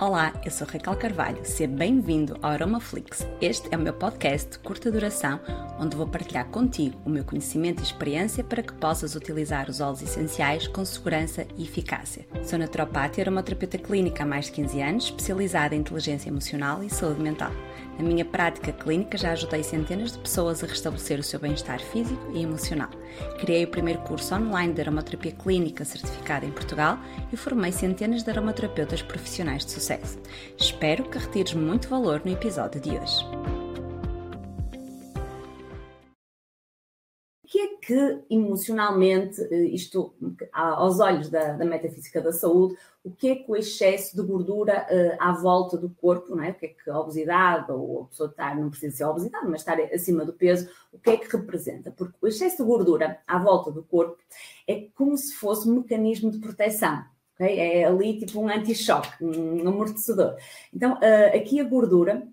Olá, eu sou Raquel Carvalho, seja bem-vindo ao Aromaflix. Este é o meu podcast de curta duração, onde vou partilhar contigo o meu conhecimento e experiência para que possas utilizar os óleos essenciais com segurança e eficácia. Sou naturopata e aromaterapeuta clínica há mais de 15 anos, especializada em inteligência emocional e saúde mental. Na minha prática clínica já ajudei centenas de pessoas a restabelecer o seu bem-estar físico e emocional. Criei o primeiro curso online de aromaterapia clínica certificado em Portugal e formei centenas de aromaterapeutas profissionais de sucesso. Espero que retires muito valor no episódio de hoje. Que emocionalmente, eh, isto aos olhos da, da, metafísica da saúde, o que é que o excesso de gordura uh, à volta do corpo, não é? o que é que a obesidade, ou a pessoa estar, não precisa ser obesidade, mas estar acima do peso, o que é que representa? Porque o excesso de gordura à volta do corpo é como se fosse um mecanismo de proteção. Okay? É ali tipo um anti-choque, um amortecedor. Então, uh, aqui a gordura,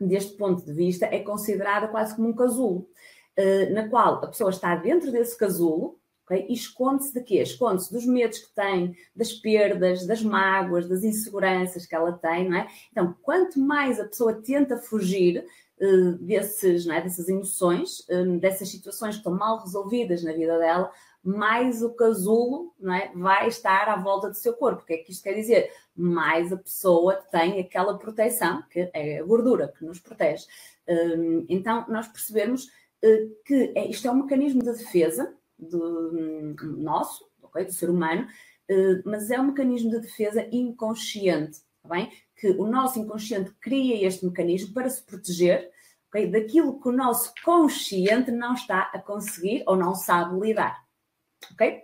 deste ponto de vista, é considerada quase como um casulo. Eh, na qual a pessoa está dentro desse casulo okay? e esconde-se de quê? Esconde-se dos medos que tem, das perdas, das mágoas, das inseguranças que ela tem, não é? Então, quanto mais a pessoa tenta fugir uh, desses, é? dessas emoções, um, dessas situações que estão mal resolvidas na vida dela, mais o casulo é? vai estar à volta do seu corpo. O que é que isto quer dizer? Mais a pessoa tem aquela proteção, que é a gordura que nos protege. Um, então, nós percebemos eh, que é, isto é um mecanismo de defesa do hum, nosso, okay, do ser humano, eh, mas é um mecanismo de defesa inconsciente, tá bem? Que o nosso inconsciente cria este mecanismo para se proteger okay, daquilo que o nosso consciente não está a conseguir ou não sabe lidar, ok?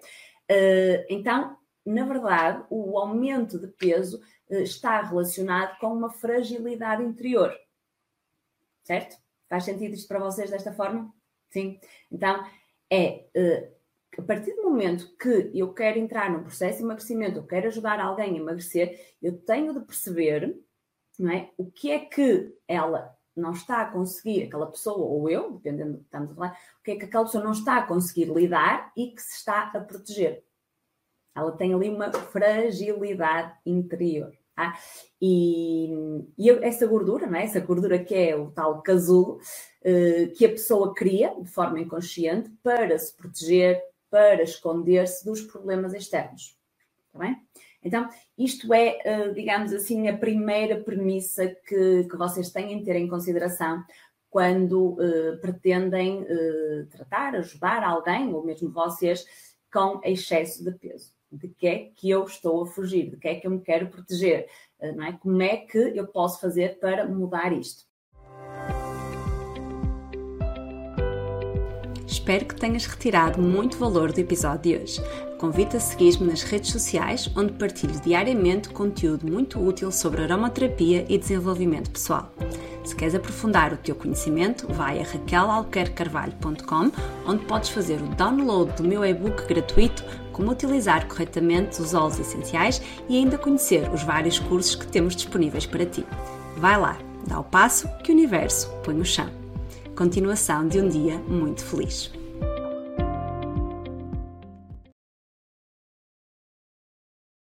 Eh, então, na verdade, o aumento de peso está relacionado com uma fragilidade interior, certo? Faz sentido isto para vocês desta forma? Sim. Então, é uh, a partir do momento que eu quero entrar num processo de emagrecimento, eu quero ajudar alguém a emagrecer, eu tenho de perceber não é, o que é que ela não está a conseguir, aquela pessoa, ou eu, dependendo do que estamos a falar, o que é que aquela pessoa não está a conseguir lidar e que se está a proteger. Ela tem ali uma fragilidade interior. Tá? E, e, essa gordura, não é? essa gordura que é o tal casulo, eh, que a pessoa cria de forma inconsciente para se proteger, para esconder-se dos problemas externos. Está bem? Então, isto é, eh, digamos assim, a primeira premissa que, que vocês têm de ter em consideração quando uh, pretendem tratar, ajudar alguém, ou mesmo vocês, com excesso de peso de que é que eu estou a fugir, de que é que eu me quero proteger, eh, não é? Como é que eu posso fazer para mudar isto? Espero que tenhas retirado muito valor do episódio de hoje. Convido a seguir-me nas redes sociais, onde partilho diariamente conteúdo muito útil sobre aromaterapia e desenvolvimento pessoal. Se queres aprofundar o teu conhecimento, vai a raquelalquercarvalho.com, onde podes fazer o download do meu e-book gratuito Como utilizar corretamente os óleos essenciais e ainda conhecer os vários cursos que temos disponíveis para ti. Vai lá, dá o passo que o universo põe no chão. Continuação de um dia muito feliz.